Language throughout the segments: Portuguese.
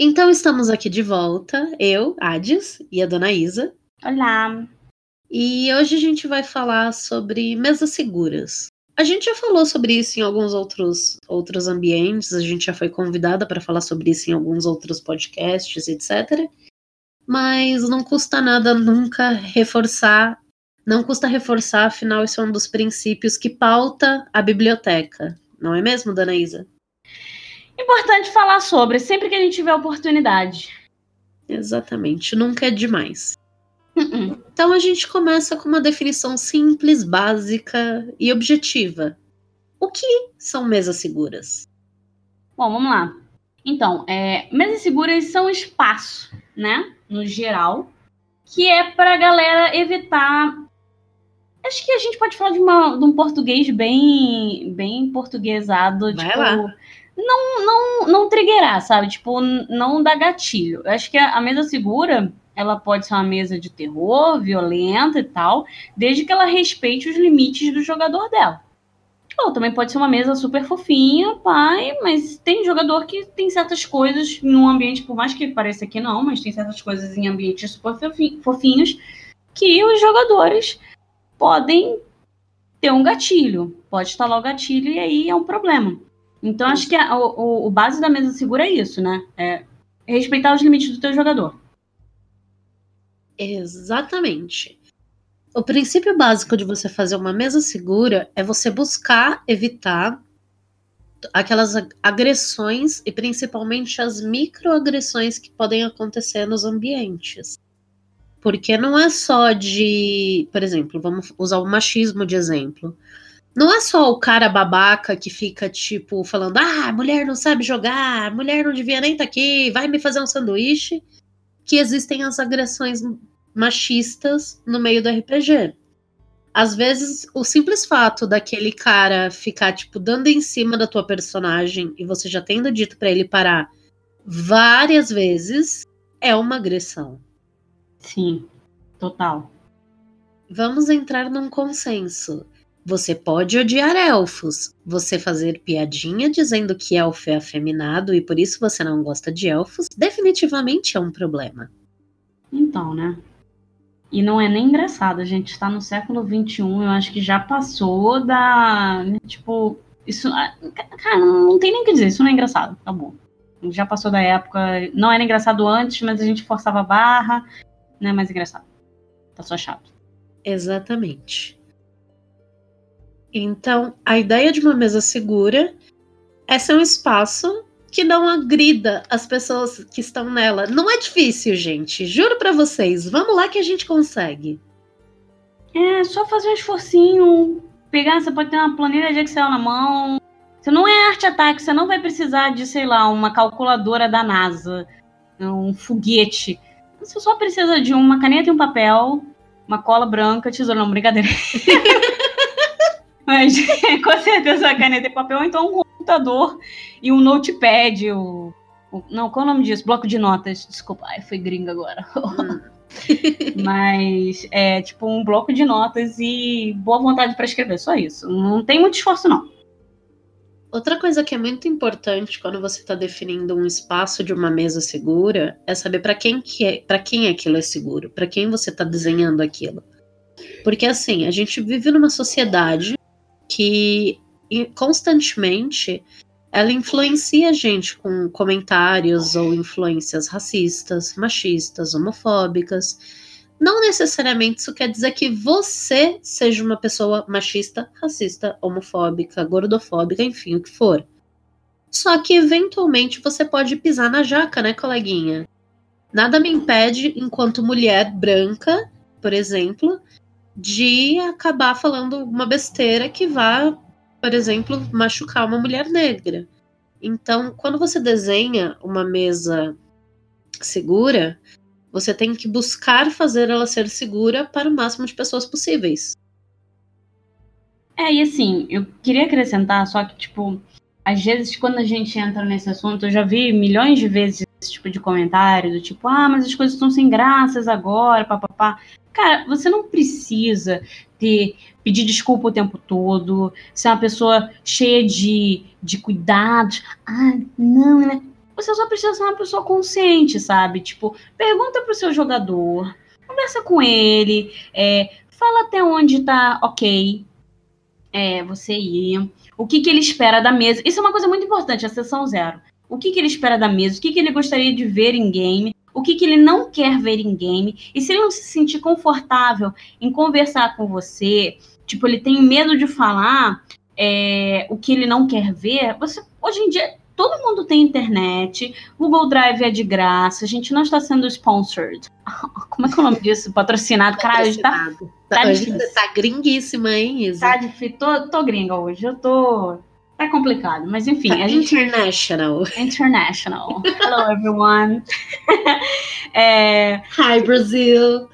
Então estamos aqui de volta, eu, Ades e a dona Isa. Olá. E hoje a gente vai falar sobre mesas seguras. A gente já falou sobre isso em alguns outros, outros ambientes, a gente já foi convidada para falar sobre isso em alguns outros podcasts, etc. Mas não custa nada nunca reforçar, não custa reforçar, afinal, isso é um dos princípios que pauta a biblioteca, não é mesmo, dona Isa? Importante falar sobre, sempre que a gente tiver oportunidade. Exatamente, nunca é demais. Uh-uh. Então a gente começa com uma definição simples, básica e objetiva. O que são mesas seguras? Bom, vamos lá. Então, é, mesas seguras são espaço, né, no geral, que é para a galera evitar. Acho que a gente pode falar de, uma, de um português bem, bem portuguesado, Vai tipo, lá não, não, não triggerar, sabe? Tipo, não dar gatilho. Eu acho que a, a mesa segura, ela pode ser uma mesa de terror, violenta e tal, desde que ela respeite os limites do jogador dela. Ou também pode ser uma mesa super fofinha, pai, mas tem jogador que tem certas coisas num ambiente, por mais que pareça que não, mas tem certas coisas em ambientes super fofinhos que os jogadores podem ter um gatilho. Pode instalar o gatilho e aí é um problema. Então, acho que a, o, o base da mesa segura é isso, né? É respeitar os limites do teu jogador. Exatamente. O princípio básico de você fazer uma mesa segura é você buscar evitar aquelas agressões e principalmente as microagressões que podem acontecer nos ambientes. Porque não é só de, por exemplo, vamos usar o machismo de exemplo. Não é só o cara babaca que fica, tipo, falando: ah, mulher não sabe jogar, mulher não devia nem estar tá aqui, vai me fazer um sanduíche. Que existem as agressões machistas no meio do RPG. Às vezes, o simples fato daquele cara ficar, tipo, dando em cima da tua personagem e você já tendo dito para ele parar várias vezes é uma agressão. Sim, total. Vamos entrar num consenso. Você pode odiar elfos, você fazer piadinha dizendo que elfo é afeminado e por isso você não gosta de elfos, definitivamente é um problema. Então, né? E não é nem engraçado, a gente está no século XXI, eu acho que já passou da. Tipo, isso. Ah, cara, não tem nem o que dizer, isso não é engraçado, tá bom. Já passou da época. Não era engraçado antes, mas a gente forçava a barra. Não é mais engraçado. Tá só chato. Exatamente. Então, a ideia de uma mesa segura é ser um espaço que não agrida as pessoas que estão nela. Não é difícil, gente. Juro para vocês. Vamos lá que a gente consegue. É só fazer um esforcinho. Pegar, você pode ter uma planilha de Excel na mão. Você não é arte ataque, você não vai precisar de, sei lá, uma calculadora da NASA, um foguete. Você só precisa de uma caneta e um papel, uma cola branca, tesoura, não, brincadeira. Mas com certeza a caneta e papel, ou então um computador e um notepad. O, o, não, qual é o nome disso? Bloco de notas. Desculpa, ai, foi gringa agora. Hum. Mas é tipo um bloco de notas e boa vontade para escrever, só isso. Não tem muito esforço, não. Outra coisa que é muito importante quando você está definindo um espaço de uma mesa segura é saber para quem que é, para quem aquilo é seguro, para quem você está desenhando aquilo. Porque assim, a gente vive numa sociedade que constantemente ela influencia a gente com comentários ou influências racistas, machistas, homofóbicas. Não necessariamente isso quer dizer que você seja uma pessoa machista, racista, homofóbica, gordofóbica, enfim, o que for. Só que eventualmente você pode pisar na jaca, né, coleguinha? Nada me impede, enquanto mulher branca, por exemplo, de acabar falando uma besteira que vá, por exemplo, machucar uma mulher negra. Então, quando você desenha uma mesa segura, você tem que buscar fazer ela ser segura para o máximo de pessoas possíveis. É, e assim, eu queria acrescentar só que, tipo, às vezes quando a gente entra nesse assunto, eu já vi milhões de vezes esse tipo de comentário, do tipo, ah, mas as coisas estão sem graças agora, papapá. Cara, você não precisa ter pedir desculpa o tempo todo, ser uma pessoa cheia de, de cuidados. Ah, não, né? Você só precisa ser uma pessoa consciente, sabe? Tipo, pergunta pro seu jogador, conversa com ele, é, fala até onde tá ok é, você ir, o que, que ele espera da mesa. Isso é uma coisa muito importante, a sessão zero. O que, que ele espera da mesa, o que, que ele gostaria de ver em game, o que, que ele não quer ver em game, e se ele não se sentir confortável em conversar com você, tipo, ele tem medo de falar é, o que ele não quer ver, você hoje em dia todo mundo tem internet, Google Drive é de graça, a gente não está sendo sponsored. Como é que é o nome disso? Patrocinado. Caralho, hoje tá, tá, tá, hoje tá gringuíssima, hein, Isa? Tá difícil. Tô, tô gringa hoje, eu tô... Tá complicado, mas enfim. A gente... International. International. Hello, everyone. é... Hi, Brasil.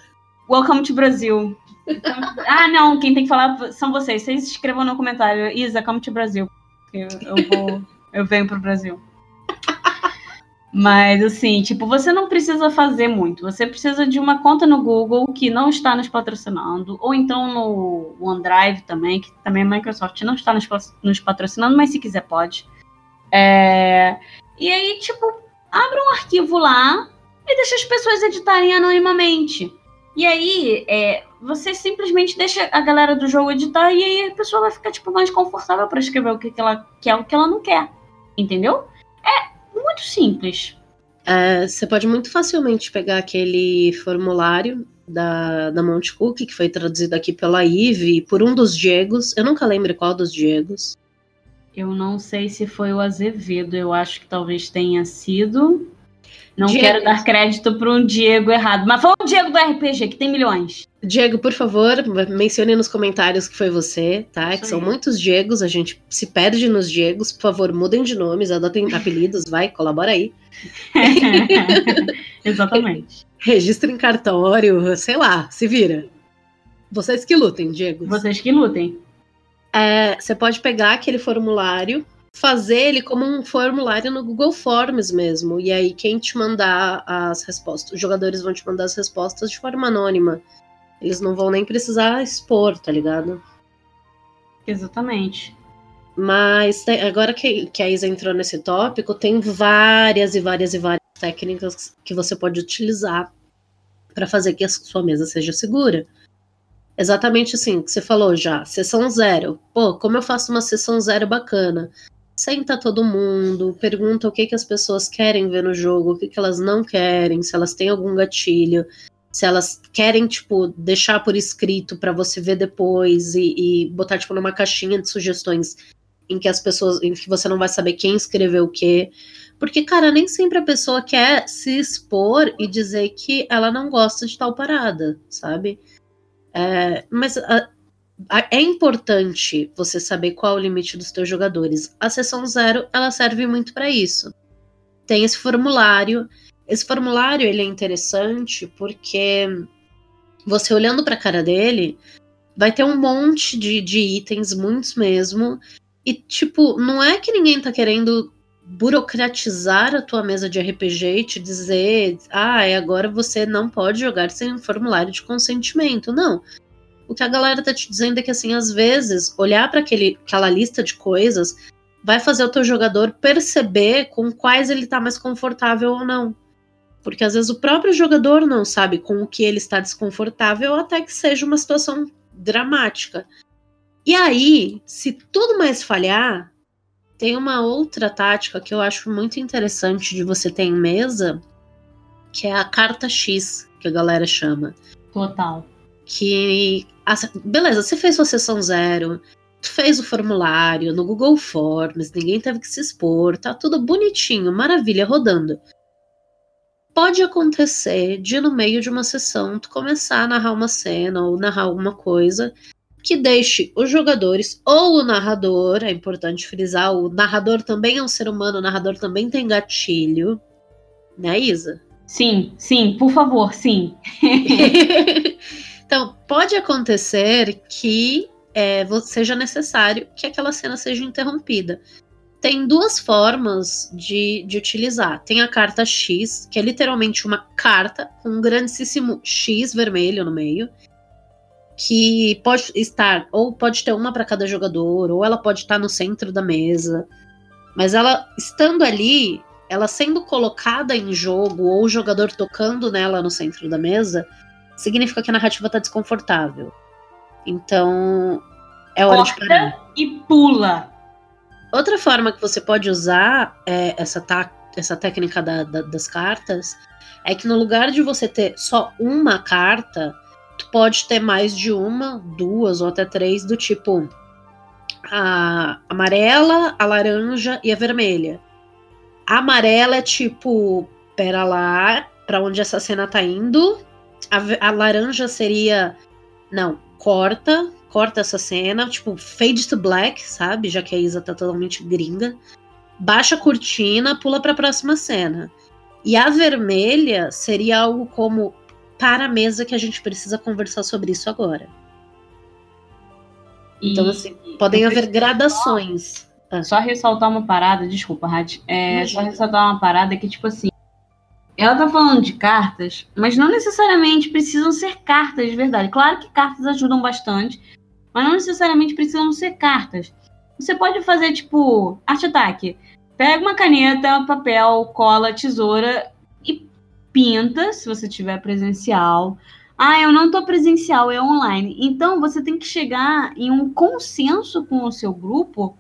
Welcome to Brasil. ah, não, quem tem que falar são vocês. Vocês escrevam no comentário, Isa, come to Brasil. Eu, eu vou eu venho pro Brasil. Mas assim, tipo, você não precisa fazer muito. Você precisa de uma conta no Google que não está nos patrocinando, ou então no OneDrive também, que também a Microsoft não está nos, nos patrocinando, mas se quiser pode. É... E aí, tipo, abre um arquivo lá e deixa as pessoas editarem anonimamente. E aí, é, você simplesmente deixa a galera do jogo editar e aí a pessoa vai ficar tipo mais confortável para escrever o que, que ela quer, o que ela não quer. Entendeu? É muito simples. É, você pode muito facilmente pegar aquele formulário da, da Monte Cook, que foi traduzido aqui pela Ive, por um dos Diegos. Eu nunca lembro qual dos Diegos. Eu não sei se foi o Azevedo, eu acho que talvez tenha sido. Não Diego. quero dar crédito para um Diego errado, mas foi o Diego do RPG, que tem milhões. Diego, por favor, mencione nos comentários que foi você, tá? Isso que são muitos Diegos, a gente se perde nos Diegos. Por favor, mudem de nomes, adotem apelidos, vai, colabora aí. Exatamente. Registra em cartório, sei lá, se vira. Vocês que lutem, Diego. Vocês que lutem. É, você pode pegar aquele formulário fazer ele como um formulário no Google Forms mesmo. E aí, quem te mandar as respostas, os jogadores vão te mandar as respostas de forma anônima. Eles não vão nem precisar expor, tá ligado? Exatamente. Mas agora que, que a Isa entrou nesse tópico, tem várias e várias e várias técnicas que você pode utilizar para fazer que a sua mesa seja segura. Exatamente assim que você falou já, sessão zero. Pô, como eu faço uma sessão zero bacana? Senta todo mundo, pergunta o que, que as pessoas querem ver no jogo, o que, que elas não querem, se elas têm algum gatilho, se elas querem, tipo, deixar por escrito para você ver depois e, e, botar, tipo, numa caixinha de sugestões em que as pessoas, em que você não vai saber quem escreveu o quê. Porque, cara, nem sempre a pessoa quer se expor e dizer que ela não gosta de tal parada, sabe? É, mas a, é importante você saber qual é o limite dos seus jogadores. A sessão zero, ela serve muito para isso. Tem esse formulário. Esse formulário ele é interessante porque você olhando para a cara dele, vai ter um monte de, de itens, muitos mesmo. E, tipo, não é que ninguém tá querendo burocratizar a tua mesa de RPG e te dizer, ah, agora você não pode jogar sem um formulário de consentimento. Não o que a galera tá te dizendo é que, assim, às vezes, olhar para aquela lista de coisas vai fazer o teu jogador perceber com quais ele tá mais confortável ou não. Porque às vezes o próprio jogador não sabe com o que ele está desconfortável até que seja uma situação dramática. E aí, se tudo mais falhar, tem uma outra tática que eu acho muito interessante de você ter em mesa, que é a carta X, que a galera chama. Total que. Beleza, você fez sua sessão zero, fez o formulário no Google Forms, ninguém teve que se expor, tá tudo bonitinho, maravilha, rodando. Pode acontecer de no meio de uma sessão tu começar a narrar uma cena ou narrar alguma coisa que deixe os jogadores ou o narrador, é importante frisar, o narrador também é um ser humano, o narrador também tem gatilho, né, Isa? Sim, sim, por favor, sim. Então, pode acontecer que é, seja necessário que aquela cena seja interrompida. tem duas formas de, de utilizar. Tem a carta X, que é literalmente uma carta com um grandíssimo X vermelho no meio, que pode estar, ou pode ter uma para cada jogador, ou ela pode estar no centro da mesa. Mas ela estando ali, ela sendo colocada em jogo, ou o jogador tocando nela no centro da mesa, significa que a narrativa está desconfortável. Então, é hora Corta de parar. E pula. Outra forma que você pode usar é, essa, essa técnica da, da, das cartas é que no lugar de você ter só uma carta, tu pode ter mais de uma, duas ou até três do tipo a amarela, a laranja e a vermelha. A amarela é tipo, pera lá, para onde essa cena tá indo. A, a laranja seria, não, corta, corta essa cena, tipo, fade to black, sabe? Já que a Isa tá totalmente gringa. Baixa a cortina, pula para a próxima cena. E a vermelha seria algo como para a mesa que a gente precisa conversar sobre isso agora. Então, assim, podem haver gradações. Só, só ressaltar uma parada, desculpa, Rádio. É, só ressaltar uma parada que, tipo assim, ela tá falando de cartas, mas não necessariamente precisam ser cartas de verdade. Claro que cartas ajudam bastante, mas não necessariamente precisam ser cartas. Você pode fazer, tipo, arte ataque. Pega uma caneta, papel, cola, tesoura e pinta, se você tiver presencial. Ah, eu não tô presencial, é online. Então você tem que chegar em um consenso com o seu grupo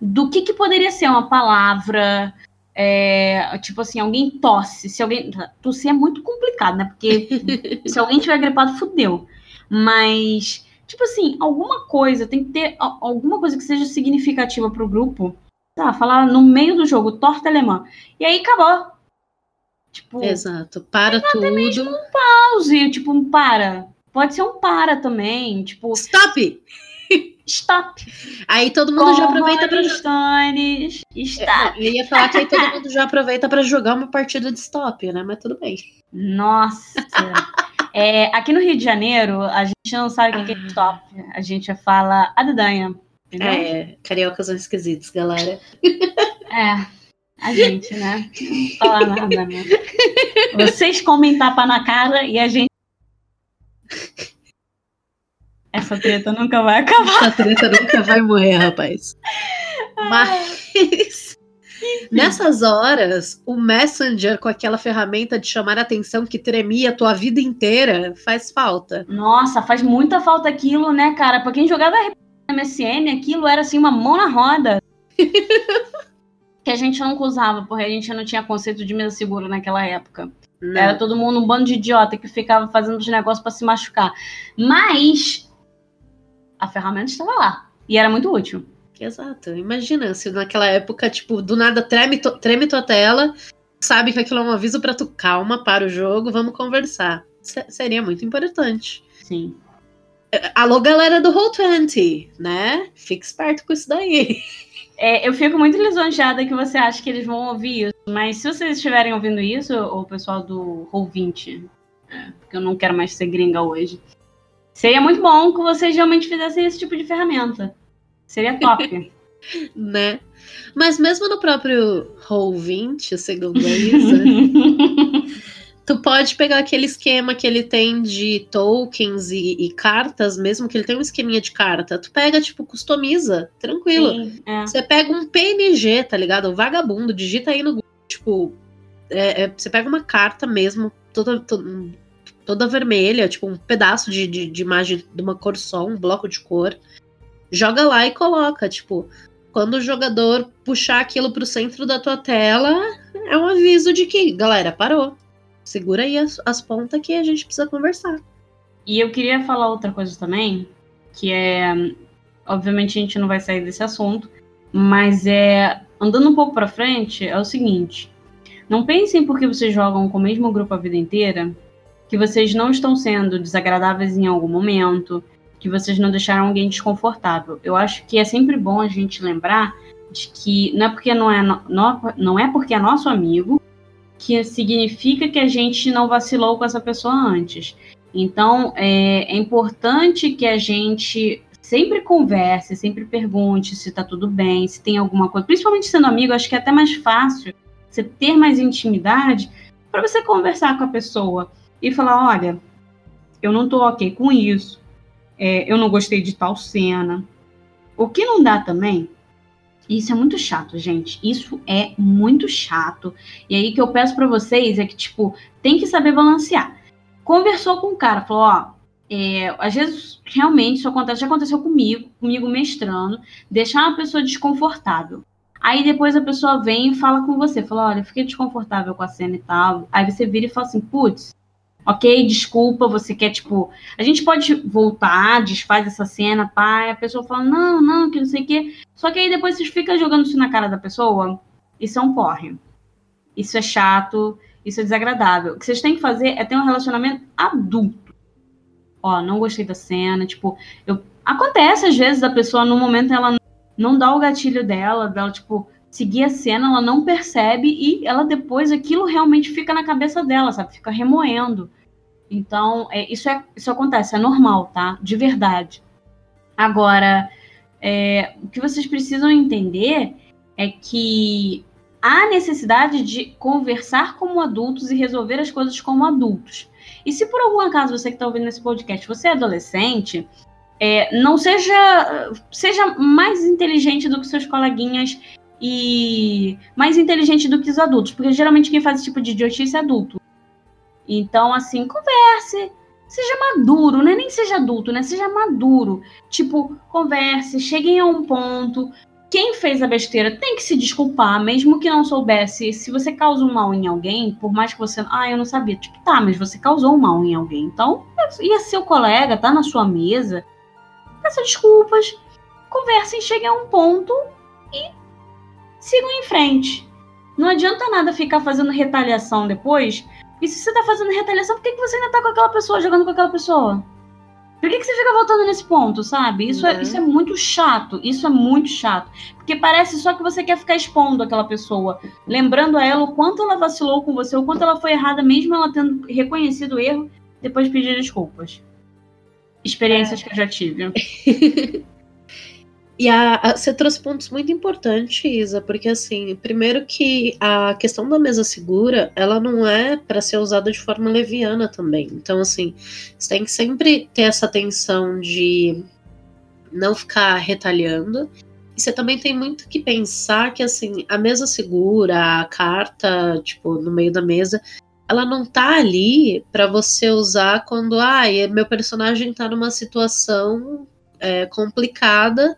do que, que poderia ser uma palavra. É, tipo assim, alguém tosse. Se alguém. Tossir é muito complicado, né? Porque se alguém tiver gripado, fudeu. Mas Tipo assim, alguma coisa, tem que ter alguma coisa que seja significativa pro grupo. Tá, falar no meio do jogo, torta alemã. E aí acabou. Tipo, Exato, para tudo. Mesmo um pause, tipo, um para. Pode ser um para também, tipo. Stop! Stop. Aí todo mundo Com já aproveita para Stones. Stop. Eu ia falar que aí todo mundo já aproveita para jogar uma partida de stop, né? Mas tudo bem. Nossa. É, aqui no Rio de Janeiro, a gente não sabe o que é ah. stop. A gente fala adedanha. Entendeu? É, cariocas são esquisitos, galera. É, a gente, né? Não fala nada, né? Vocês comem tapa na cara e a gente. Essa treta nunca vai acabar. Essa treta nunca vai morrer, rapaz. Mas. Nessas horas, o Messenger, com aquela ferramenta de chamar atenção que tremia a tua vida inteira, faz falta. Nossa, faz muita falta aquilo, né, cara? Pra quem jogava MSN, aquilo era assim, uma mão na roda. que a gente nunca usava, porque a gente não tinha conceito de mesa segura naquela época. Não. Era todo mundo um bando de idiota que ficava fazendo os negócios para se machucar. Mas a ferramenta estava lá. E era muito útil. Exato. Imagina se naquela época, tipo, do nada treme, to, treme tua tela, sabe que aquilo é um aviso para tu calma, para o jogo, vamos conversar. S seria muito importante. Sim. É, alô, galera do Roll20, né? Fique esperto com isso daí. É, eu fico muito lisonjeada que você acha que eles vão ouvir isso, mas se vocês estiverem ouvindo isso, o pessoal do Roll20, é, porque eu não quero mais ser gringa hoje, seria muito bom que vocês realmente fizessem esse tipo de ferramenta. Seria top. né? Mas mesmo no próprio Roll20, segundo a Isa, tu pode pegar aquele esquema que ele tem de tokens e, e, cartas, mesmo que ele tem um esqueminha de carta. Tu pega, tipo, customiza, tranquilo. Sim, é. Você pega um PNG, tá ligado? O vagabundo, digita aí no Google, tipo, é, é, você pega uma carta mesmo, toda, toda, toda vermelha, tipo, um pedaço de, de, de imagem de uma cor só, um bloco de cor joga lá e coloca, tipo, quando o jogador puxar aquilo pro centro da tua tela, é um aviso de que, galera, parou. Segura aí as, as pontas que a gente precisa conversar. E eu queria falar outra coisa também, que é. Obviamente a gente não vai sair desse assunto, mas é. Andando um pouco para frente, é o seguinte. Não pensem porque vocês jogam com o mesmo grupo a vida inteira que vocês não estão sendo desagradáveis em algum momento, que vocês não deixaram alguém desconfortável. Eu acho que é sempre bom a gente lembrar de que não é porque não é, não, não é porque é nosso amigo que significa que a gente não vacilou com essa pessoa antes. Então, é, é importante que a gente sempre converse, sempre pergunte se tá tudo bem, se tem alguma coisa. Principalmente sendo amigo, acho que é até mais fácil você ter mais intimidade para você conversar com a pessoa e falar: olha, eu não tô ok com isso, é, eu não gostei de tal cena. O que não dá também, isso é muito chato, gente. Isso é muito chato. E aí que eu peço para vocês é que, tipo, tem que saber balancear. Conversou com o cara, falou: ó, é, às vezes, realmente, isso acontece, já aconteceu comigo, comigo mestrando, deixar uma pessoa desconfortável. Aí depois a pessoa vem e fala com você, fala, olha, eu fiquei desconfortável com a cena e tal. Aí você vira e fala assim, putz, ok, desculpa, você quer, tipo, a gente pode voltar, desfaz essa cena, pai, a pessoa fala, não, não, que não sei o quê. Só que aí depois você fica jogando isso na cara da pessoa, isso é um porre. Isso é chato, isso é desagradável. O que vocês têm que fazer é ter um relacionamento adulto ó, não gostei da cena, tipo, eu acontece às vezes a pessoa no momento ela não dá o gatilho dela, dela tipo seguir a cena, ela não percebe e ela depois aquilo realmente fica na cabeça dela, sabe? Fica remoendo. Então, é, isso, é, isso acontece, é normal, tá? De verdade. Agora, é, o que vocês precisam entender é que há necessidade de conversar como adultos e resolver as coisas como adultos. E se por algum acaso você que está ouvindo esse podcast, você é adolescente, é, não seja seja mais inteligente do que seus coleguinhas e mais inteligente do que os adultos, porque geralmente quem faz esse tipo de idiotice é adulto. Então, assim, converse, seja maduro, não é nem seja adulto, né? Seja maduro. Tipo, converse, cheguem a um ponto, quem fez a besteira tem que se desculpar, mesmo que não soubesse. Se você causou um mal em alguém, por mais que você. Ah, eu não sabia. Tipo, tá, mas você causou um mal em alguém. Então, ia seu colega, tá na sua mesa. Peça desculpas, conversem, cheguem a um ponto e sigam em frente. Não adianta nada ficar fazendo retaliação depois. E se você tá fazendo retaliação, por que, que você ainda tá com aquela pessoa, jogando com aquela pessoa? Por que, que você fica voltando nesse ponto, sabe? Isso, é, isso é muito chato. Isso é muito chato. Porque parece só que você quer ficar expondo aquela pessoa, lembrando a ela o quanto ela vacilou com você, o quanto ela foi errada, mesmo ela tendo reconhecido o erro, depois de pedir desculpas. Experiências é. que eu já tive. E a, a, você trouxe pontos muito importantes, Isa, porque assim, primeiro que a questão da mesa segura, ela não é para ser usada de forma leviana também. Então, assim, você tem que sempre ter essa atenção de não ficar retalhando. E você também tem muito que pensar que, assim, a mesa segura, a carta, tipo, no meio da mesa, ela não tá ali para você usar quando, ah, meu personagem tá numa situação é, complicada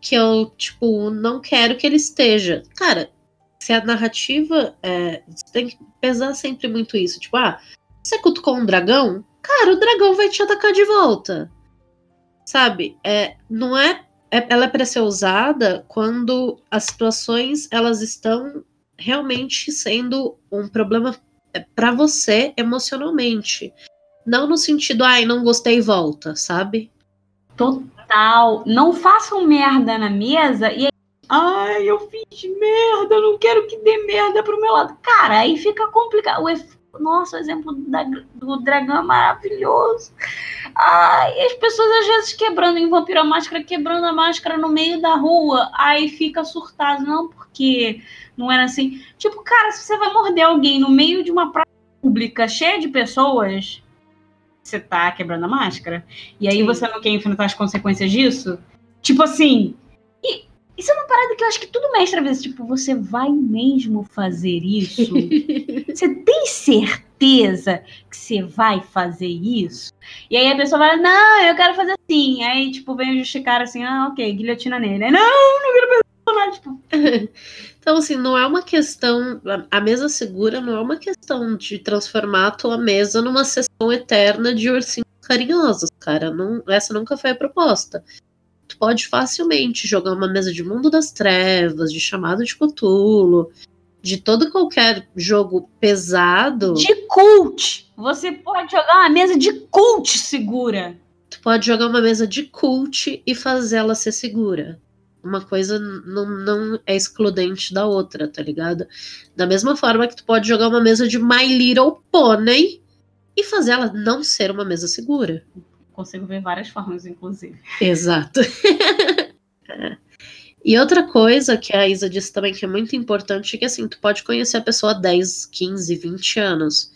que eu, tipo, não quero que ele esteja. Cara, se a narrativa. É, você tem que pesar sempre muito isso. Tipo, ah, você cutucou um dragão? Cara, o dragão vai te atacar de volta. Sabe? É, não é, é ela é para ser usada quando as situações elas estão realmente sendo um problema é, para você emocionalmente. Não no sentido, ai, não gostei volta, sabe? Total. Não façam merda na mesa e aí, ai, eu fiz merda, não quero que dê merda pro meu lado. Cara, aí fica complicado. O nosso exemplo da, do dragão é maravilhoso. Ai, as pessoas às vezes quebrando em Vampiro a Máscara, quebrando a máscara no meio da rua, aí fica surtado. Não, porque não era assim. Tipo, cara, se você vai morder alguém no meio de uma praça pública cheia de pessoas, você tá quebrando a máscara. E aí Sim. você não quer enfrentar as consequências disso? Tipo assim. E, isso é uma parada que eu acho que tudo mestre às vezes, tipo, você vai mesmo fazer isso? você tem certeza que você vai fazer isso? E aí a pessoa vai, não, eu quero fazer assim. Aí, tipo, vem o justificar assim, ah, ok, guilhotina nele. Aí, não, não quero personagem. Então, assim, não é uma questão. A mesa segura não é uma questão de transformar a tua mesa numa sessão eterna de ursinhos carinhosos, cara. Não, essa nunca foi a proposta. Tu pode facilmente jogar uma mesa de Mundo das Trevas, de Chamado de Cthulhu, de todo qualquer jogo pesado. De cult! Você pode jogar uma mesa de cult segura. Tu pode jogar uma mesa de cult e fazer ela ser segura uma coisa não, não é excludente da outra, tá ligado? Da mesma forma que tu pode jogar uma mesa de My Little Pony e fazer ela não ser uma mesa segura. consigo ver várias formas, inclusive. Exato. E outra coisa que a Isa disse também que é muito importante é que assim, tu pode conhecer a pessoa há 10, 15, 20 anos.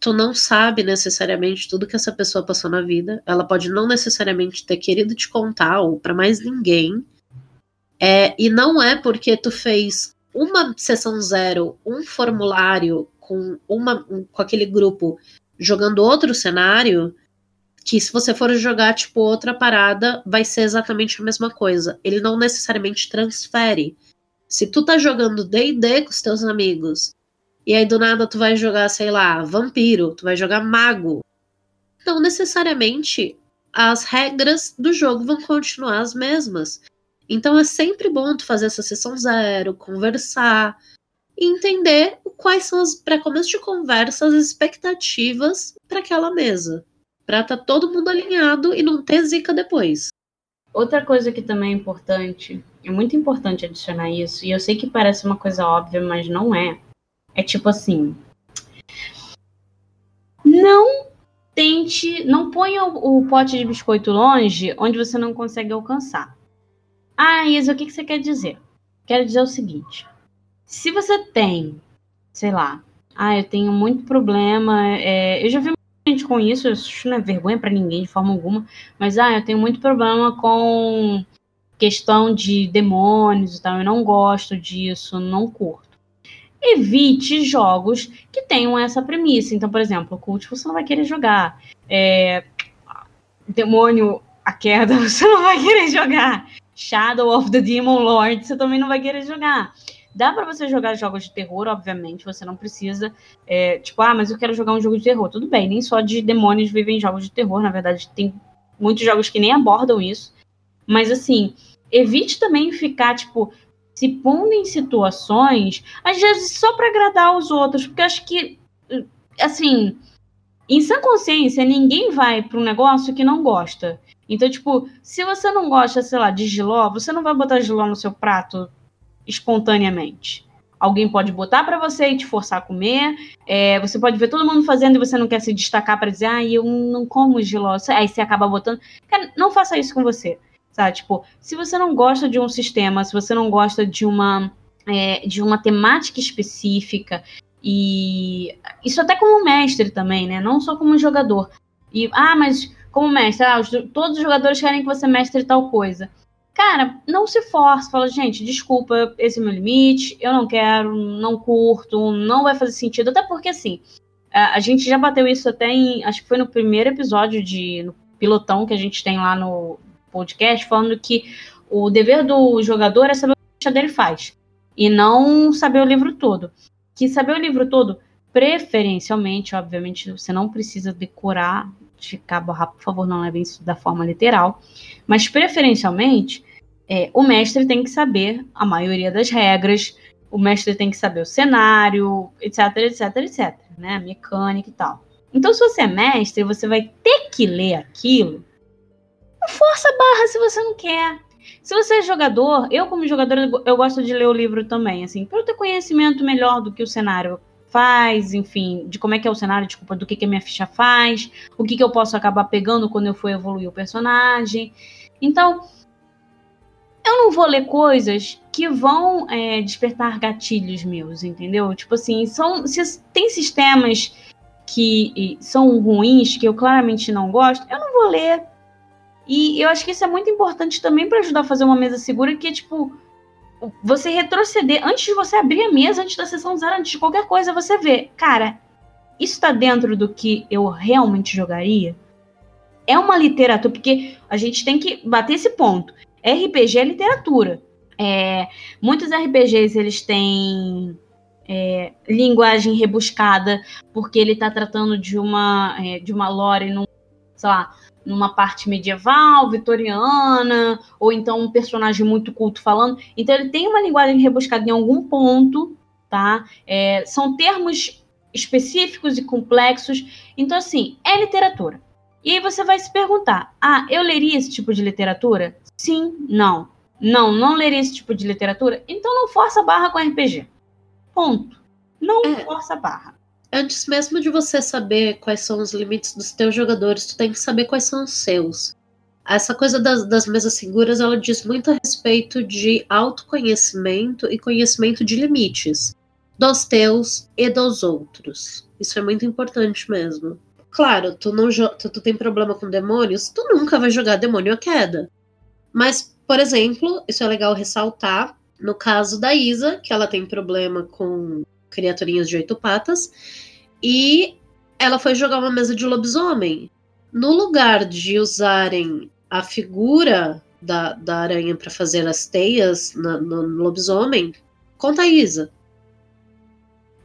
Tu não sabe necessariamente tudo que essa pessoa passou na vida. Ela pode não necessariamente ter querido te contar, ou para mais ninguém. É, e não é porque tu fez uma sessão zero, um formulário com, uma, um, com aquele grupo jogando outro cenário, que se você for jogar, tipo, outra parada, vai ser exatamente a mesma coisa. Ele não necessariamente transfere. Se tu tá jogando D&D com os teus amigos, e aí do nada tu vai jogar, sei lá, vampiro, tu vai jogar mago, não necessariamente as regras do jogo vão continuar as mesmas. Então é sempre bom tu fazer essa sessão zero, conversar e entender quais são as, para começo de conversa, as expectativas para aquela mesa. Pra estar tá todo mundo alinhado e não ter zica depois. Outra coisa que também é importante, é muito importante adicionar isso, e eu sei que parece uma coisa óbvia, mas não é. É tipo assim. Não tente, não ponha o, o pote de biscoito longe onde você não consegue alcançar. Ah, Isa, o que, que você quer dizer? Quero dizer o seguinte: se você tem, sei lá, ah, eu tenho muito problema, é, eu já vi gente com isso, isso não é vergonha para ninguém de forma alguma, mas ah, eu tenho muito problema com questão de demônios e tal, eu não gosto disso, não curto. Evite jogos que tenham essa premissa. Então, por exemplo, o Cult você não vai querer jogar. É, demônio, a queda, você não vai querer jogar. Shadow of the Demon Lord, você também não vai querer jogar. Dá para você jogar jogos de terror, obviamente, você não precisa, é, tipo, ah, mas eu quero jogar um jogo de terror. Tudo bem, nem só de demônios vivem jogos de terror, na verdade, tem muitos jogos que nem abordam isso. Mas assim, evite também ficar, tipo, se pondo em situações, às vezes só para agradar os outros, porque acho que, assim, em sã consciência, ninguém vai para um negócio que não gosta. Então, tipo, se você não gosta, sei lá, de giló, você não vai botar giló no seu prato espontaneamente. Alguém pode botar para você e te forçar a comer. É, você pode ver todo mundo fazendo e você não quer se destacar para dizer, ah, eu não como giló. Aí você acaba botando. Cara, não faça isso com você. Sabe? Tipo, se você não gosta de um sistema, se você não gosta de uma, é, de uma temática específica, e isso até como mestre também, né? Não só como jogador. E, ah, mas como mestre, ah, os, todos os jogadores querem que você mestre tal coisa. Cara, não se force, fala, gente, desculpa, esse é o meu limite, eu não quero, não curto, não vai fazer sentido, até porque assim, a, a gente já bateu isso até em, acho que foi no primeiro episódio de no pilotão que a gente tem lá no podcast, falando que o dever do jogador é saber o que a dele faz, e não saber o livro todo. Que saber o livro todo, preferencialmente, obviamente, você não precisa decorar de cabo a rabo, por favor, não levem isso da forma literal. Mas, preferencialmente, é, o mestre tem que saber a maioria das regras, o mestre tem que saber o cenário, etc, etc, etc, né? Mecânica e tal. Então, se você é mestre, você vai ter que ler aquilo. Força barra se você não quer. Se você é jogador, eu como jogador, eu gosto de ler o livro também, assim, para eu ter conhecimento melhor do que o cenário faz, enfim, de como é que é o cenário, desculpa, do que, que a minha ficha faz, o que, que eu posso acabar pegando quando eu for evoluir o personagem. Então, eu não vou ler coisas que vão é, despertar gatilhos meus, entendeu? Tipo assim, são, se tem sistemas que são ruins, que eu claramente não gosto, eu não vou ler. E eu acho que isso é muito importante também para ajudar a fazer uma mesa segura, que é tipo, você retroceder, antes de você abrir a mesa, antes da sessão zero, antes de qualquer coisa, você vê, cara, isso está dentro do que eu realmente jogaria? É uma literatura, porque a gente tem que bater esse ponto. RPG é literatura. É, muitos RPGs eles têm é, linguagem rebuscada, porque ele está tratando de uma, é, de uma lore, num, sei lá, numa parte medieval, vitoriana, ou então um personagem muito culto falando. Então ele tem uma linguagem rebuscada em algum ponto, tá? É, são termos específicos e complexos. Então, assim, é literatura. E aí você vai se perguntar: ah, eu leria esse tipo de literatura? Sim, não. Não, não leria esse tipo de literatura? Então não força barra com RPG. Ponto. Não é. força barra. Antes mesmo de você saber quais são os limites dos teus jogadores, tu tem que saber quais são os seus. Essa coisa das, das mesas seguras, ela diz muito a respeito de autoconhecimento e conhecimento de limites dos teus e dos outros. Isso é muito importante mesmo. Claro, tu não tu, tu tem problema com demônios, tu nunca vai jogar demônio a queda. Mas, por exemplo, isso é legal ressaltar, no caso da Isa, que ela tem problema com criaturinhas de oito patas, e ela foi jogar uma mesa de lobisomem. No lugar de usarem a figura da, da aranha para fazer as teias na, no lobisomem, conta a Isa.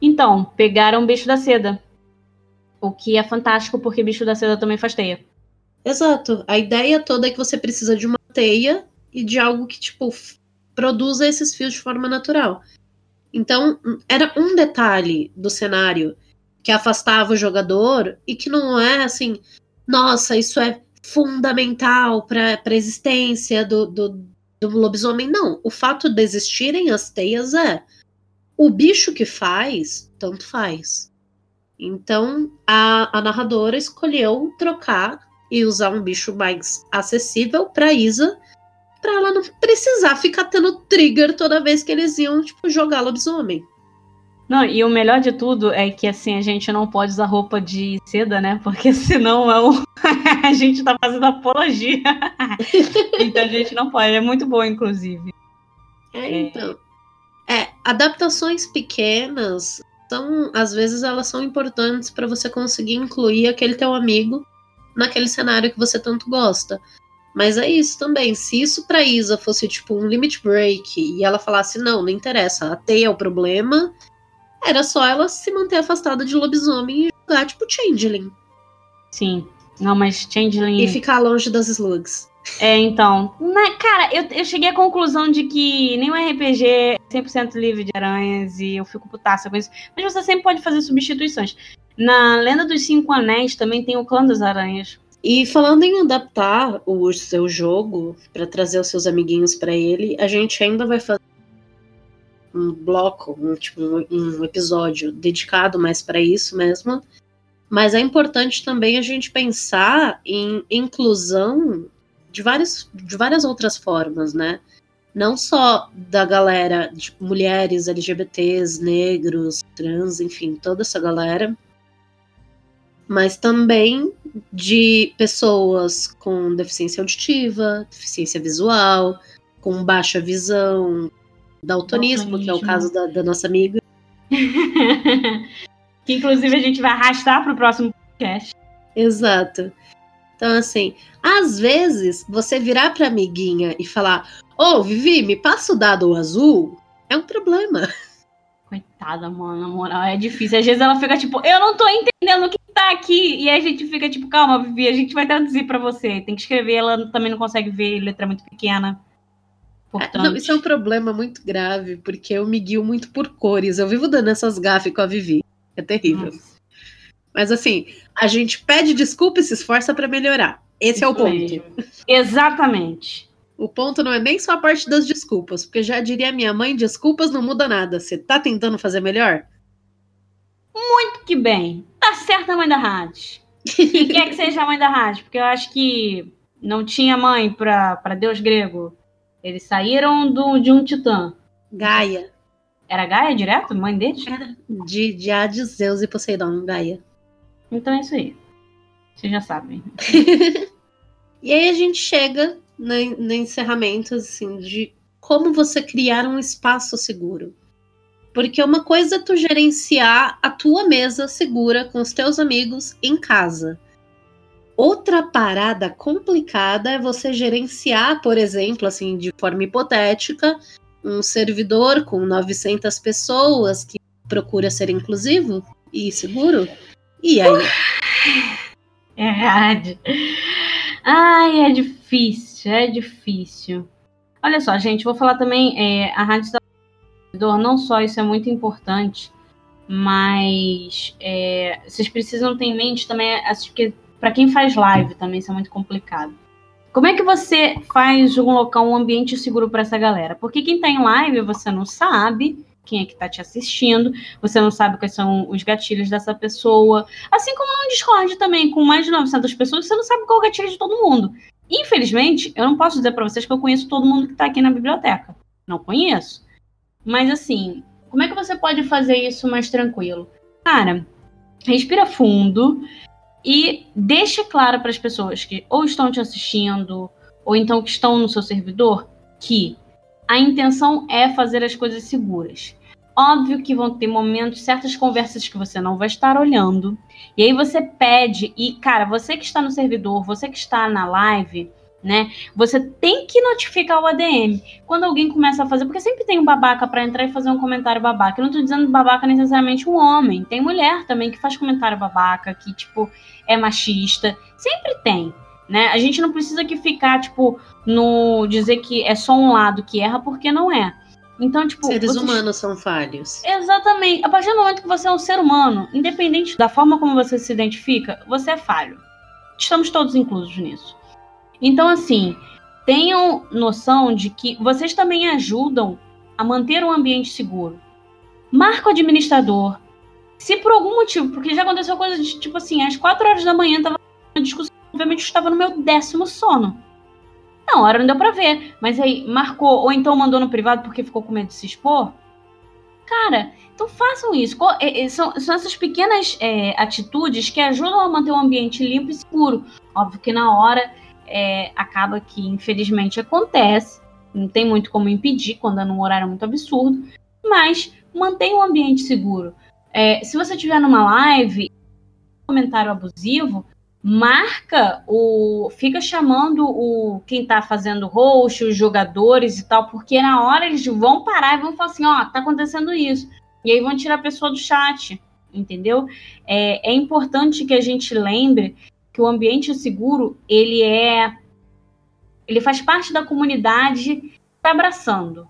Então, pegaram o bicho da seda. O que é fantástico, porque bicho da seda também faz teia. Exato. A ideia toda é que você precisa de uma teia e de algo que, tipo, produza esses fios de forma natural. Então, era um detalhe do cenário que afastava o jogador e que não é assim, nossa, isso é fundamental para a existência do, do, do lobisomem. Não, o fato de existirem as teias é. O bicho que faz, tanto faz. Então, a, a narradora escolheu trocar e usar um bicho mais acessível para Isa para ela não precisar ficar tendo trigger toda vez que eles iam, tipo, jogar lobisomem. Não, e o melhor de tudo é que assim, a gente não pode usar roupa de seda, né? Porque senão é um... a gente tá fazendo apologia. então a gente não pode. É muito bom, inclusive. É, então. É, adaptações pequenas são, às vezes, elas são importantes para você conseguir incluir aquele teu amigo naquele cenário que você tanto gosta. Mas é isso também. Se isso pra Isa fosse tipo um limit break e ela falasse, não, não interessa, a teia é o problema, era só ela se manter afastada de lobisomem e jogar tipo Changeling. Sim. Não, mas Changeling. E ficar longe das slugs. É, então. Na, cara, eu, eu cheguei à conclusão de que nenhum RPG é 100% livre de aranhas e eu fico putaça com isso. Mas você sempre pode fazer substituições. Na Lenda dos Cinco Anéis também tem o Clã das Aranhas. E falando em adaptar o seu jogo para trazer os seus amiguinhos para ele, a gente ainda vai fazer um bloco, um, tipo, um episódio dedicado mais para isso mesmo. Mas é importante também a gente pensar em inclusão de, várias, de várias outras formas, né? Não só da galera de mulheres, LGBTs, negros, trans, enfim, toda essa galera, mas também de pessoas com deficiência auditiva, deficiência visual, com baixa visão, daltonismo, que é o caso da, da nossa amiga. que inclusive a gente vai arrastar para o próximo podcast. Exato. Então, assim, às vezes você virar para amiguinha e falar: Ô, oh, Vivi, me passa o dado azul, é um problema. Coitada, mano, na moral, é difícil. Às vezes ela fica tipo, eu não tô entendendo o que tá aqui. E a gente fica tipo, calma, Vivi, a gente vai traduzir para você. Tem que escrever, ela também não consegue ver letra muito pequena. É, não, isso é um problema muito grave, porque eu me guio muito por cores. Eu vivo dando essas gafes com a Vivi. É terrível. Nossa. Mas assim, a gente pede desculpa e se esforça para melhorar. Esse isso é o ponto. Mesmo. Exatamente. O ponto não é nem só a parte das desculpas, porque já diria minha mãe, desculpas não muda nada. Você tá tentando fazer melhor? Muito que bem. Tá certa a mãe da rádio. E quer que seja a mãe da rádio, porque eu acho que não tinha mãe para Deus grego. Eles saíram do, de um titã. Gaia. Era Gaia direto? Mãe deles? Era de, de Hades, Zeus e Poseidon, Gaia. Então é isso aí. Vocês já sabem. e aí a gente chega no, no encerramento, assim, de como você criar um espaço seguro. Porque uma coisa é tu gerenciar a tua mesa segura com os teus amigos em casa. Outra parada complicada é você gerenciar, por exemplo, assim, de forma hipotética, um servidor com 900 pessoas que procura ser inclusivo e seguro. E aí? É verdade. Ai, é difícil, é difícil. Olha só, gente, vou falar também, é, a rádio da não só isso é muito importante, mas é, vocês precisam ter em mente também, acho que para quem faz live também isso é muito complicado. Como é que você faz um local, um ambiente seguro para essa galera? Porque quem está em live, você não sabe quem é que está te assistindo, você não sabe quais são os gatilhos dessa pessoa. Assim como no Discord também, com mais de 900 pessoas, você não sabe qual é o gatilho de todo mundo. Infelizmente, eu não posso dizer para vocês que eu conheço todo mundo que está aqui na biblioteca. Não conheço. Mas assim, como é que você pode fazer isso mais tranquilo? Cara, respira fundo e deixe claro para as pessoas que ou estão te assistindo ou então que estão no seu servidor que a intenção é fazer as coisas seguras. Óbvio que vão ter momentos, certas conversas que você não vai estar olhando. E aí você pede, e cara, você que está no servidor, você que está na live, né? Você tem que notificar o ADM quando alguém começa a fazer, porque sempre tem um babaca para entrar e fazer um comentário babaca. Eu não tô dizendo babaca necessariamente um homem, tem mulher também que faz comentário babaca, que tipo é machista, sempre tem né? A gente não precisa que ficar, tipo, no dizer que é só um lado que erra, porque não é. Então, tipo. Seres vocês... humanos são falhos. Exatamente. A partir do momento que você é um ser humano, independente da forma como você se identifica, você é falho. Estamos todos inclusos nisso. Então, assim, tenham noção de que vocês também ajudam a manter um ambiente seguro. Marca o administrador. Se por algum motivo, porque já aconteceu coisa de tipo assim, às quatro horas da manhã tava uma discussão obviamente eu estava no meu décimo sono. Não, hora não deu pra ver. Mas aí marcou, ou então mandou no privado porque ficou com medo de se expor. Cara, então façam isso. É, é, são, são essas pequenas é, atitudes que ajudam a manter o ambiente limpo e seguro. Óbvio que na hora é, acaba que, infelizmente, acontece. Não tem muito como impedir quando é num horário muito absurdo. Mas mantenha o ambiente seguro. É, se você estiver numa live, comentário abusivo, marca o. fica chamando o quem tá fazendo host, os jogadores e tal, porque na hora eles vão parar e vão falar assim, ó, oh, tá acontecendo isso. E aí vão tirar a pessoa do chat, entendeu? É, é importante que a gente lembre que o ambiente seguro, ele é. Ele faz parte da comunidade tá abraçando.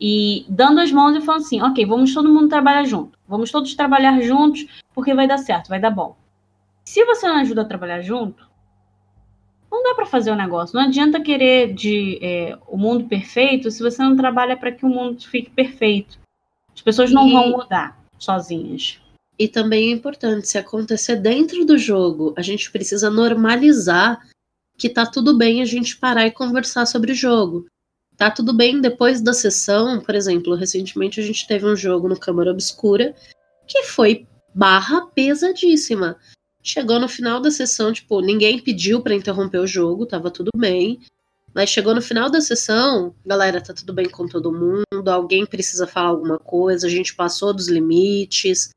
E dando as mãos e falando assim, ok, vamos todo mundo trabalhar junto. Vamos todos trabalhar juntos, porque vai dar certo, vai dar bom. Se você não ajuda a trabalhar junto, não dá para fazer o negócio. Não adianta querer de é, o mundo perfeito se você não trabalha para que o mundo fique perfeito. As pessoas não e... vão mudar sozinhas. E também é importante, se acontecer dentro do jogo, a gente precisa normalizar que tá tudo bem a gente parar e conversar sobre o jogo. Tá tudo bem depois da sessão, por exemplo, recentemente a gente teve um jogo no Câmara Obscura que foi barra pesadíssima. Chegou no final da sessão, tipo, ninguém pediu para interromper o jogo, tava tudo bem. Mas chegou no final da sessão, galera, tá tudo bem com todo mundo, alguém precisa falar alguma coisa, a gente passou dos limites.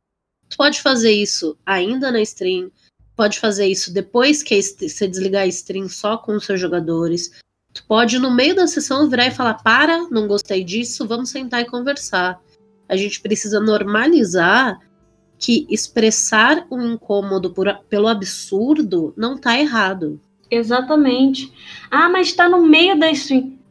Tu pode fazer isso ainda na stream, pode fazer isso depois que você desligar a stream só com os seus jogadores. Tu pode, no meio da sessão, virar e falar: para, não gostei disso, vamos sentar e conversar. A gente precisa normalizar que expressar um incômodo por, pelo absurdo não tá errado. Exatamente. Ah, mas tá no meio da,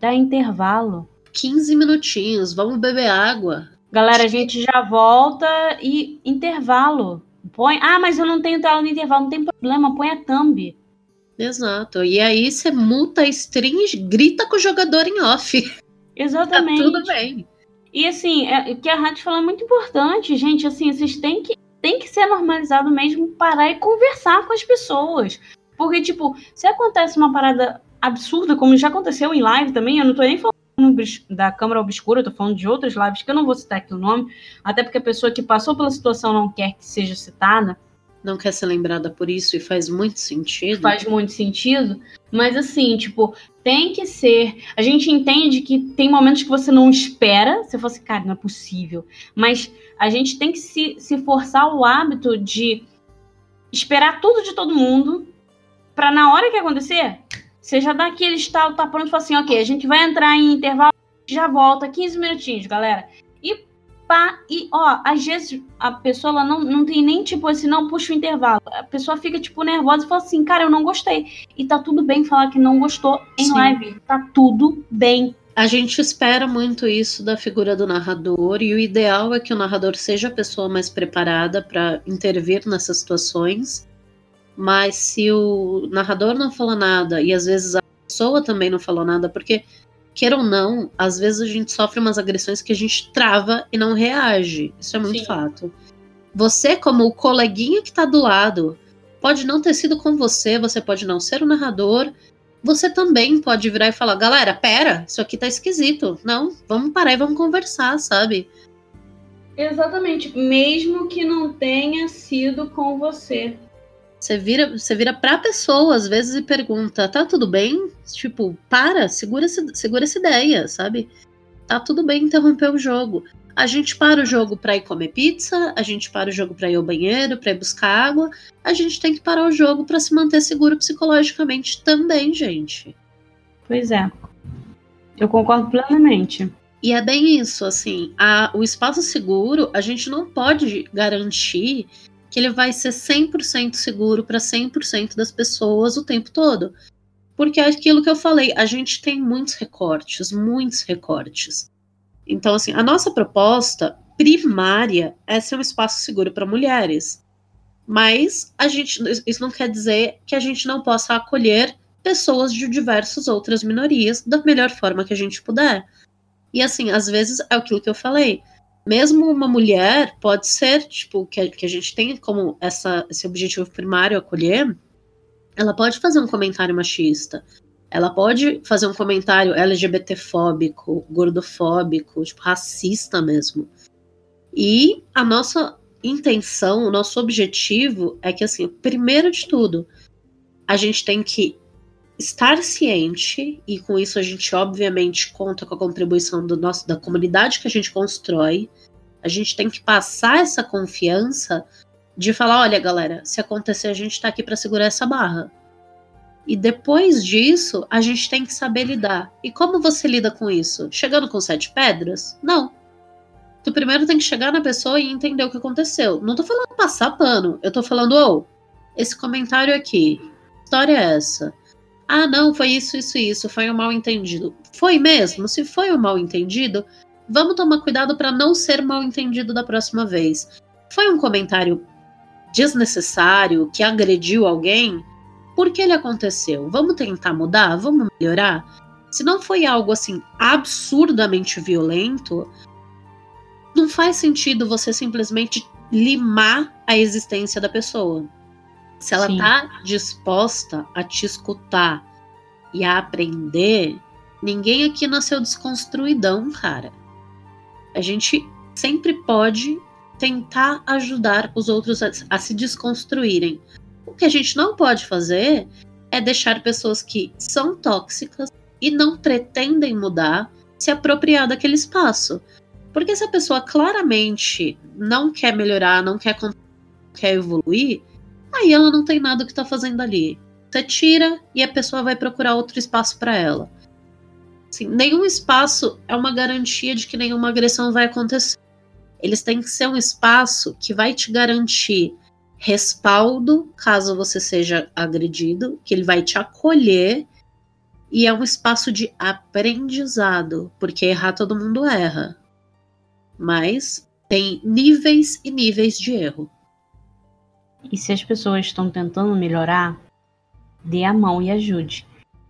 da intervalo. 15 minutinhos, vamos beber água. Galera, a gente já volta e intervalo. Põe. Ah, mas eu não tenho tela no intervalo, não tem problema, põe a thumb. Exato. E aí você multa a e grita com o jogador em off. Exatamente. Tá tudo bem. E assim, é, o que a Rádio falou é muito importante, gente. Assim, vocês têm que, têm que ser normalizado mesmo, parar e conversar com as pessoas. Porque, tipo, se acontece uma parada absurda, como já aconteceu em live também, eu não tô nem falando da Câmara Obscura, eu tô falando de outras lives que eu não vou citar aqui o nome, até porque a pessoa que passou pela situação não quer que seja citada não quer ser lembrada por isso e faz muito sentido. Faz muito sentido, mas assim, tipo, tem que ser. A gente entende que tem momentos que você não espera, você fosse, assim, cara, não é possível. Mas a gente tem que se, se forçar o hábito de esperar tudo de todo mundo, para na hora que acontecer, você já dá aquele estalo, tá pronto e fala assim, ok, a gente vai entrar em intervalo, já volta, 15 minutinhos, galera pá, e ó, às vezes a pessoa ela não, não tem nem tipo assim, não puxa o intervalo. A pessoa fica tipo nervosa e fala assim, cara, eu não gostei. E tá tudo bem falar que não gostou em Sim. live. Tá tudo bem. A gente espera muito isso da figura do narrador e o ideal é que o narrador seja a pessoa mais preparada para intervir nessas situações. Mas se o narrador não falou nada e às vezes a pessoa também não falou nada, porque queira ou não, às vezes a gente sofre umas agressões que a gente trava e não reage. Isso é muito Sim. fato. Você, como o coleguinha que tá do lado, pode não ter sido com você, você pode não ser o narrador. Você também pode virar e falar: galera, pera, isso aqui tá esquisito. Não, vamos parar e vamos conversar, sabe? Exatamente, mesmo que não tenha sido com você. Você vira, você vira pra pessoa às vezes e pergunta: tá tudo bem? Tipo, para, segura, segura essa ideia, sabe? Tá tudo bem interromper o jogo. A gente para o jogo para ir comer pizza, a gente para o jogo para ir ao banheiro, para ir buscar água. A gente tem que parar o jogo para se manter seguro psicologicamente também, gente. Pois é. Eu concordo plenamente. E é bem isso, assim, a, o espaço seguro, a gente não pode garantir que ele vai ser 100% seguro para 100% das pessoas o tempo todo. Porque é aquilo que eu falei, a gente tem muitos recortes, muitos recortes. Então, assim, a nossa proposta primária é ser um espaço seguro para mulheres. Mas a gente, isso não quer dizer que a gente não possa acolher pessoas de diversas outras minorias da melhor forma que a gente puder. E assim, às vezes é aquilo que eu falei mesmo uma mulher pode ser, tipo, que a, que a gente tem como essa, esse objetivo primário acolher, ela pode fazer um comentário machista. Ela pode fazer um comentário LGBTfóbico, gordofóbico, tipo, racista mesmo. E a nossa intenção, o nosso objetivo é que, assim, primeiro de tudo, a gente tem que estar ciente, e com isso a gente obviamente conta com a contribuição do nosso, da comunidade que a gente constrói. A gente tem que passar essa confiança de falar: olha, galera, se acontecer, a gente tá aqui para segurar essa barra. E depois disso, a gente tem que saber lidar. E como você lida com isso? Chegando com sete pedras? Não. Tu primeiro tem que chegar na pessoa e entender o que aconteceu. Não tô falando passar pano, eu tô falando, ô, oh, esse comentário aqui, história é essa? Ah, não, foi isso, isso, isso, foi um mal entendido. Foi mesmo? Se foi um mal entendido, vamos tomar cuidado para não ser mal entendido da próxima vez. Foi um comentário desnecessário que agrediu alguém? Por que ele aconteceu? Vamos tentar mudar? Vamos melhorar? Se não foi algo assim absurdamente violento, não faz sentido você simplesmente limar a existência da pessoa. Se ela Sim. tá disposta a te escutar e a aprender, ninguém aqui nasceu desconstruidão, cara. A gente sempre pode tentar ajudar os outros a, a se desconstruírem. O que a gente não pode fazer é deixar pessoas que são tóxicas e não pretendem mudar se apropriar daquele espaço. Porque se a pessoa claramente não quer melhorar, não quer, quer evoluir, Aí ela não tem nada que tá fazendo ali. Você tira e a pessoa vai procurar outro espaço para ela. Assim, nenhum espaço é uma garantia de que nenhuma agressão vai acontecer. Eles têm que ser um espaço que vai te garantir respaldo caso você seja agredido, que ele vai te acolher e é um espaço de aprendizado, porque errar todo mundo erra. Mas tem níveis e níveis de erro. E se as pessoas estão tentando melhorar, dê a mão e ajude.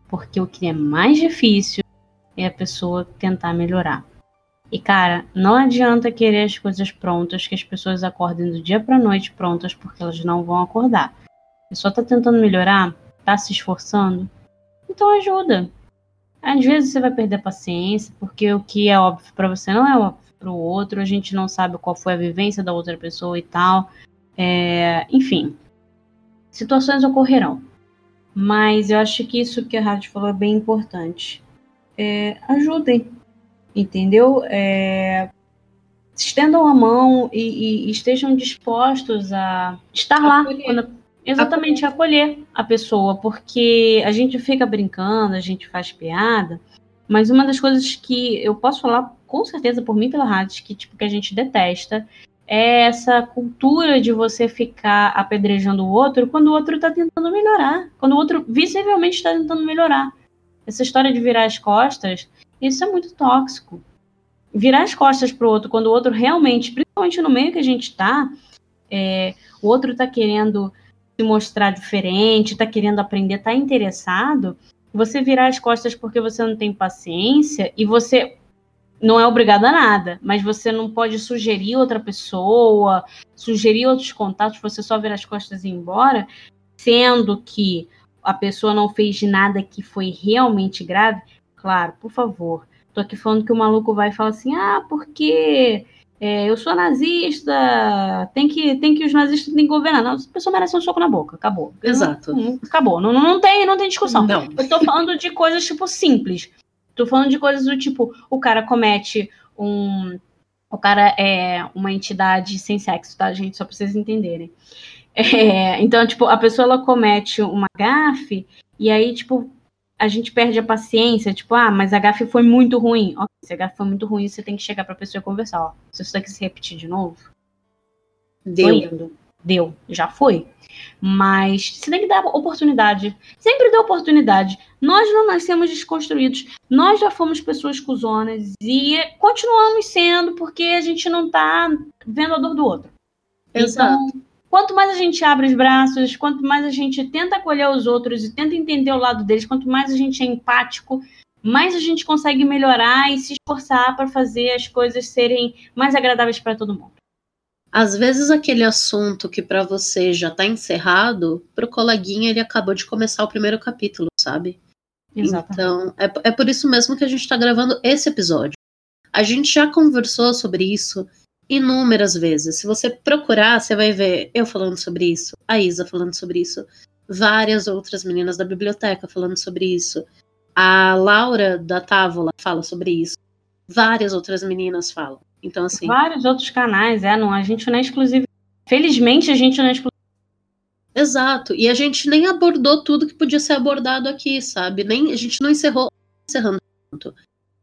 Porque o que é mais difícil é a pessoa tentar melhorar. E cara, não adianta querer as coisas prontas, que as pessoas acordem do dia para noite prontas, porque elas não vão acordar. A pessoa tá tentando melhorar, tá se esforçando, então ajuda. Às vezes você vai perder a paciência, porque o que é óbvio para você não é óbvio para o outro, a gente não sabe qual foi a vivência da outra pessoa e tal. É, enfim, situações ocorrerão. Mas eu acho que isso que a Rádio falou é bem importante. É, ajudem, entendeu? É, estendam a mão e, e, estejam dispostos a estar lá. Quando, exatamente, acolher. acolher a pessoa, porque a gente fica brincando, a gente faz piada, mas uma das coisas que eu posso falar com certeza por mim pela rádio, que, tipo, que a gente detesta, é essa cultura de você ficar apedrejando o outro quando o outro está tentando melhorar, quando o outro visivelmente está tentando melhorar. Essa história de virar as costas, isso é muito tóxico. Virar as costas para o outro quando o outro realmente, principalmente no meio que a gente está, é, o outro está querendo se mostrar diferente, está querendo aprender, está interessado, você virar as costas porque você não tem paciência e você não é obrigado a nada, mas você não pode sugerir outra pessoa, sugerir outros contatos, você só virar as costas e ir embora, sendo que a pessoa não fez nada que foi realmente grave. Claro, por favor. Tô aqui falando que o maluco vai falar assim: ah, porque é, eu sou nazista, tem que, tem que os nazistas têm que governar. Não, a pessoa merece um soco na boca, acabou. Exato. Não, acabou, não, não, tem, não tem discussão. Não. Eu tô falando de coisas, tipo, simples. Tô falando de coisas do tipo, o cara comete um. O cara é uma entidade sem sexo, tá, gente? Só pra vocês entenderem. É, então, tipo, a pessoa ela comete uma gafe, e aí, tipo, a gente perde a paciência, tipo, ah, mas a gafe foi muito ruim. Ok, se a gafe foi muito ruim, você tem que chegar pra pessoa e conversar, ó. Se isso daqui se repetir de novo, Deu. Deu, já foi. Mas você tem que dar oportunidade. Sempre dê oportunidade. Nós não nascemos desconstruídos. Nós já fomos pessoas cuzonas e continuamos sendo porque a gente não tá vendo a dor do outro. Exato. Então, quanto mais a gente abre os braços, quanto mais a gente tenta acolher os outros e tenta entender o lado deles, quanto mais a gente é empático, mais a gente consegue melhorar e se esforçar para fazer as coisas serem mais agradáveis para todo mundo. Às vezes aquele assunto que pra você já tá encerrado, pro coleguinha ele acabou de começar o primeiro capítulo, sabe? Exatamente. Então, é, é por isso mesmo que a gente tá gravando esse episódio. A gente já conversou sobre isso inúmeras vezes. Se você procurar, você vai ver eu falando sobre isso, a Isa falando sobre isso, várias outras meninas da biblioteca falando sobre isso. A Laura da Távola fala sobre isso. Várias outras meninas falam. Então, assim. Vários outros canais, é, não, a gente não é exclusivo. Felizmente a gente não é exclusivo. Exato. E a gente nem abordou tudo que podia ser abordado aqui, sabe? Nem a gente não encerrou encerrando.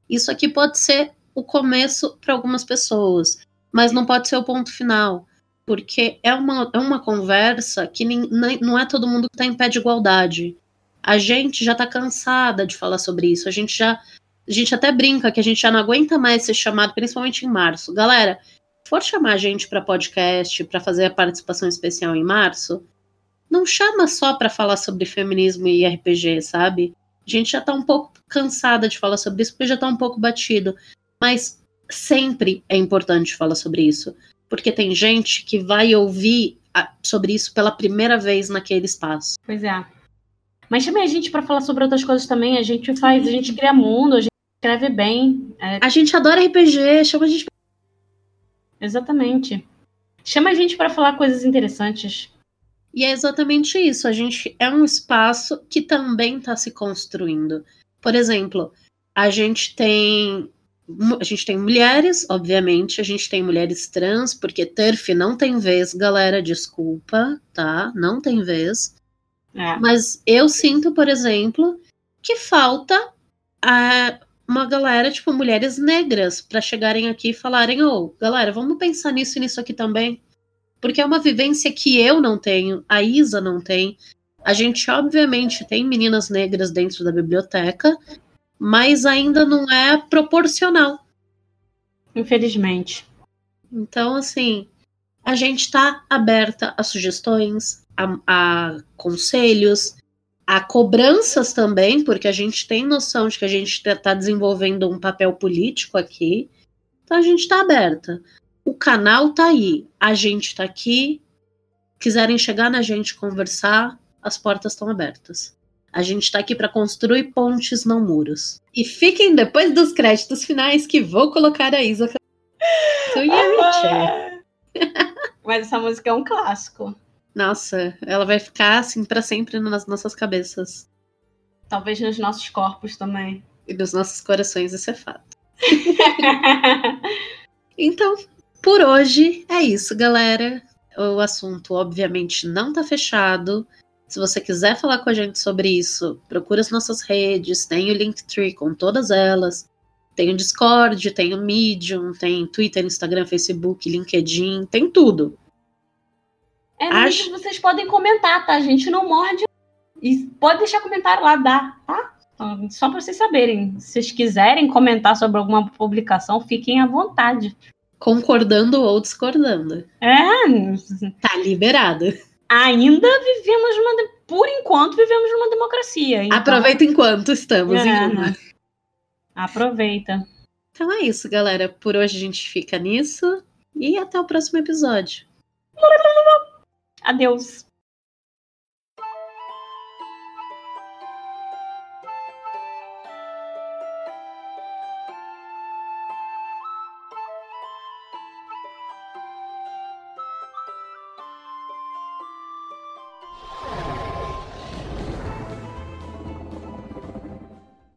Isso aqui pode ser o começo para algumas pessoas, mas não pode ser o ponto final, porque é uma, é uma conversa que nem, nem- não é todo mundo que está em pé de igualdade. A gente já está cansada de falar sobre isso. A gente já a gente até brinca que a gente já não aguenta mais ser chamado, principalmente em março. Galera, se for chamar a gente para podcast, para fazer a participação especial em março, não chama só para falar sobre feminismo e RPG, sabe? A gente já tá um pouco cansada de falar sobre isso, porque já tá um pouco batido. Mas sempre é importante falar sobre isso. Porque tem gente que vai ouvir a- sobre isso pela primeira vez naquele espaço. Pois é. Mas chame a gente para falar sobre outras coisas também. A gente faz, a gente cria mundo, a gente escreve bem. é, A gente adora RPG, chama a gente. exatamente. Chama a gente para falar coisas interessantes. E é exatamente isso. A gente é um espaço que também está se construindo. Por exemplo, a gente tem a gente tem mulheres, obviamente, a gente tem mulheres trans, porque TERF não tem vez, galera, desculpa, tá? Não tem vez. É. Mas eu sinto, por exemplo, que falta ah, uma galera, tipo, mulheres negras, para chegarem aqui e falarem: ô, galera, vamos pensar nisso e nisso aqui também. Porque é uma vivência que eu não tenho, a Isa não tem. A gente, obviamente, tem meninas negras dentro da biblioteca, mas ainda não é proporcional. Infelizmente. Então, assim, a gente está aberta a sugestões, a, a conselhos, a cobranças também, porque a gente tem noção de que a gente está desenvolvendo um papel político aqui. Então a gente está aberta. O canal tá aí, a gente tá aqui. Quiserem chegar na gente conversar, as portas estão abertas. A gente está aqui para construir pontes, não muros. E fiquem depois dos créditos finais que vou colocar a Isa yeah, Mas essa música é um clássico. Nossa, ela vai ficar assim para sempre nas nossas cabeças Talvez nos nossos corpos também. e nos nossos corações, isso é fato. Então, por hoje é isso, galera. O assunto, obviamente, não tá fechado. Se você quiser falar com a gente sobre isso, procura as nossas redes, tem o Linktree com todas elas. Tem o Discord, tem o Medium, tem Twitter, Instagram, Facebook, LinkedIn, tem tudo. É, no Acho- vídeo vocês podem comentar, tá? A gente não morde. E pode deixar comentário lá, dá, tá? Então, Só pra vocês saberem. Se vocês quiserem comentar sobre alguma publicação, fiquem à vontade. Concordando ou discordando. É, Tá liberado. ainda vivemos numa de- por enquanto, vivemos numa democracia. Então... Aproveita enquanto estamos é, em uma. Aproveita. Então é isso, galera. Por hoje a gente fica nisso. E até o próximo episódio. Adeus.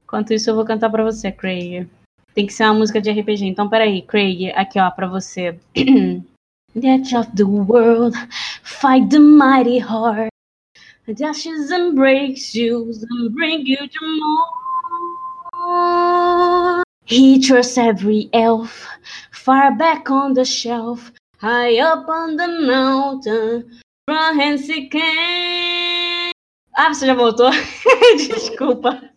Enquanto isso, eu vou cantar pra você, Craig. Tem que ser uma música de RPG. Então, peraí, Craig, aqui ó, pra você. the edge of the world, fight the mighty heart. Dashes and breaks you and bring you to more. He trusts every elf, far back on the shelf, high up on the mountain, from hence he can. Ah, você já voltou? Desculpa.